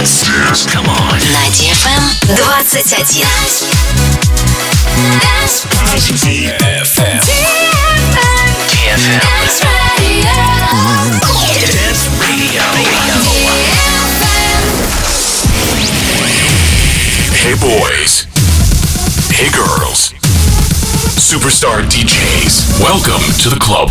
На DFM 21. DFM. DFM. Dance Radio. Dance Radio. Hey boys. Hey girls. Superstar DJs. Welcome to the club.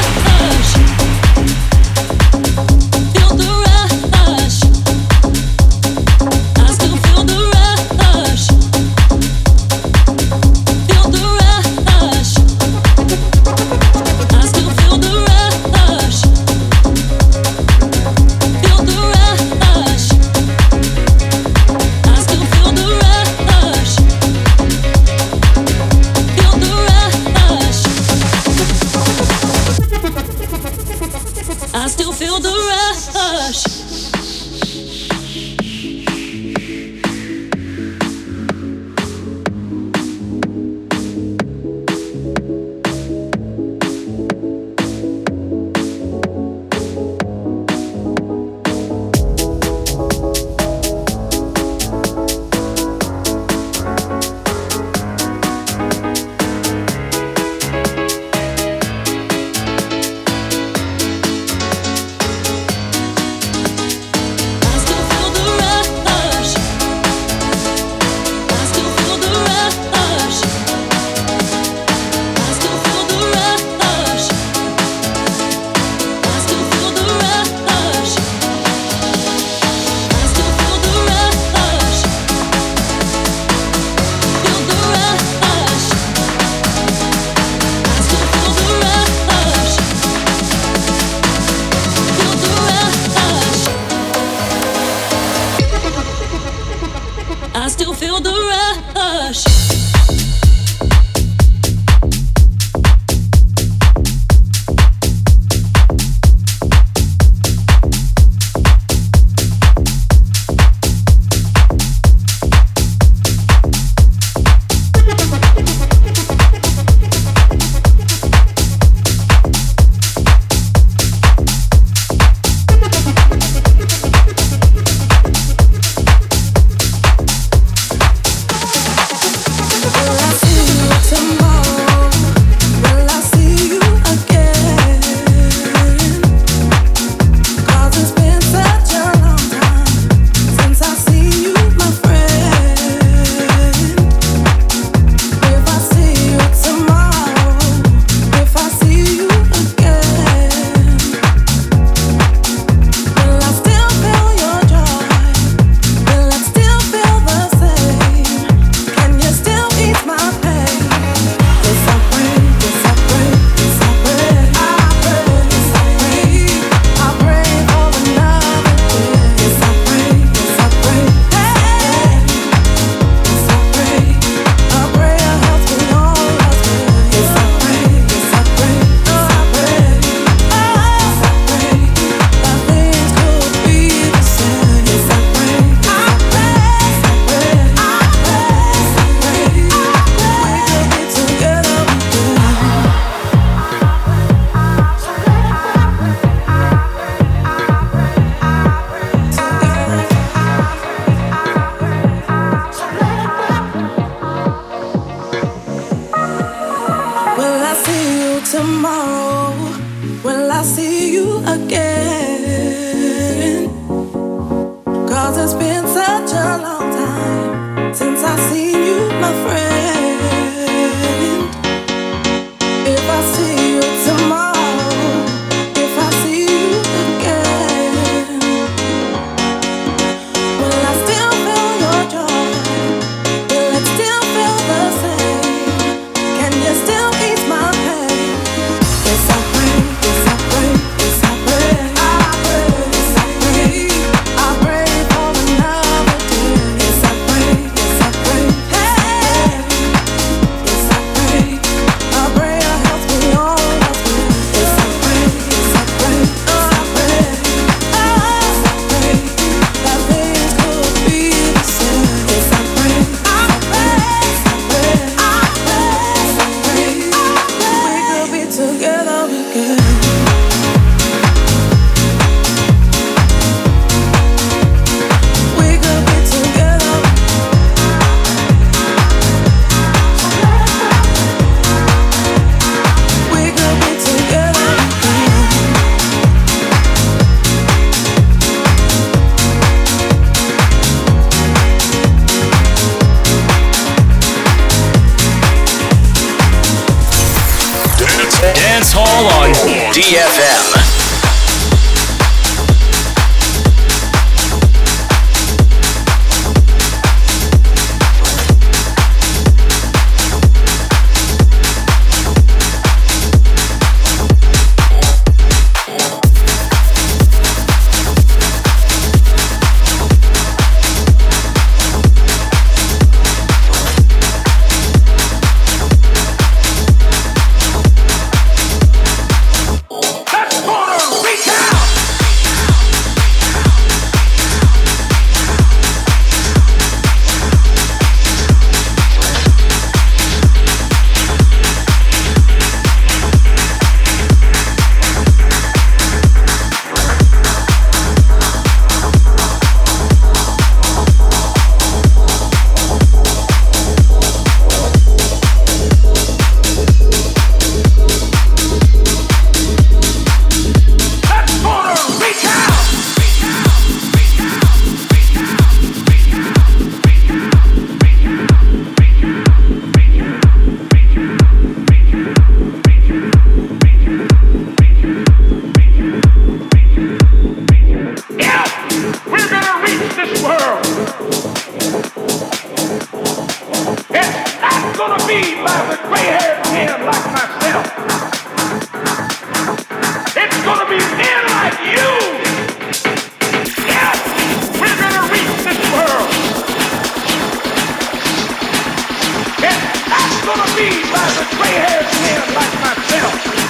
gonna be like a gray-haired man like myself.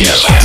Yeah.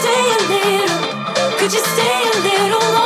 stay a little? Could you stay a little longer?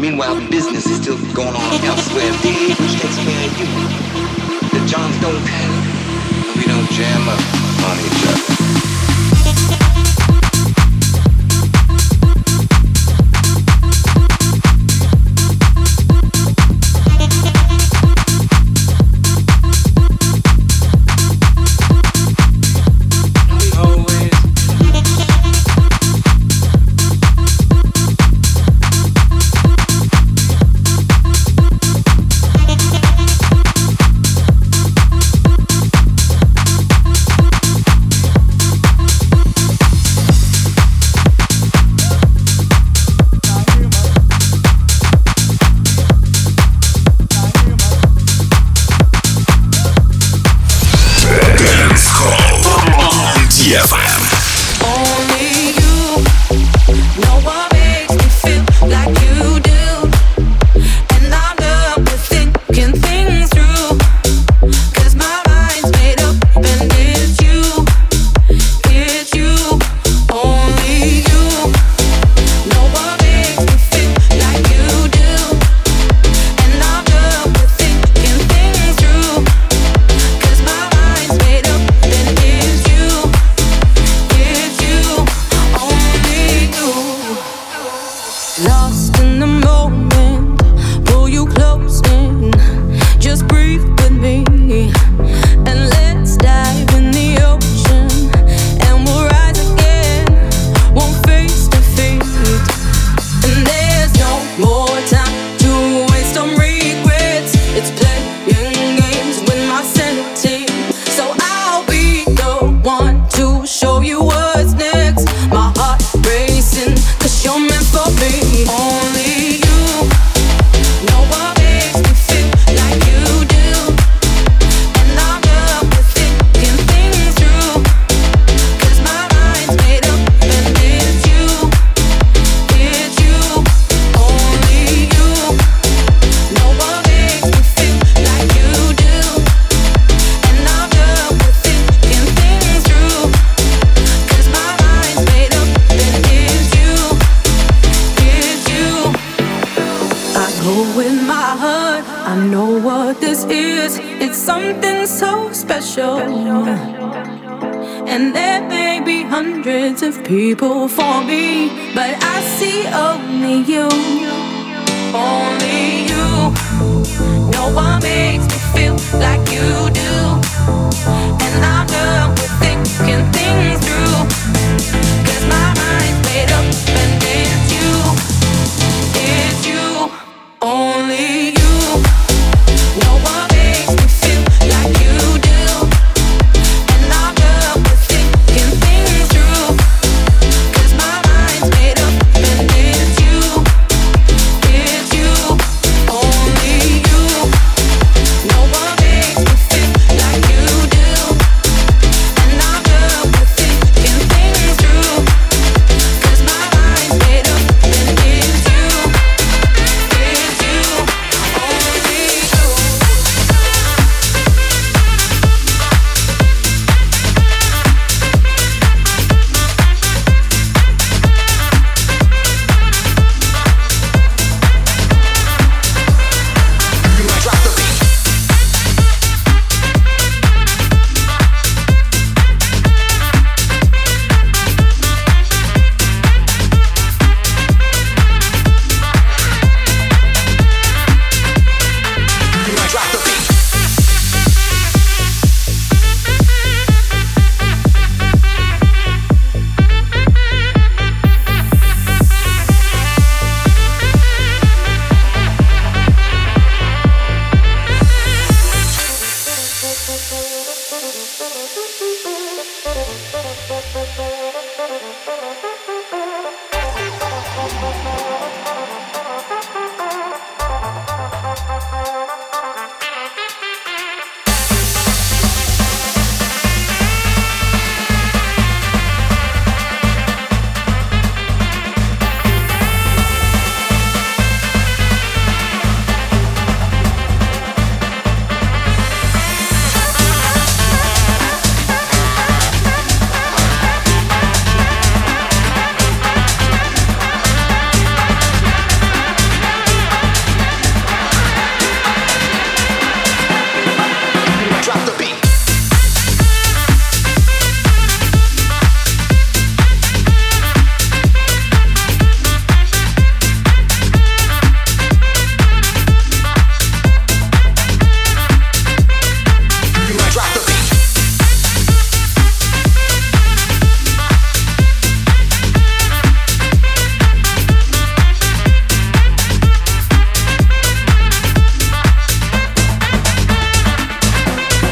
Meanwhile, business is still going on elsewhere. They takes care of you. The Johns don't pay, and we don't jam up on each other.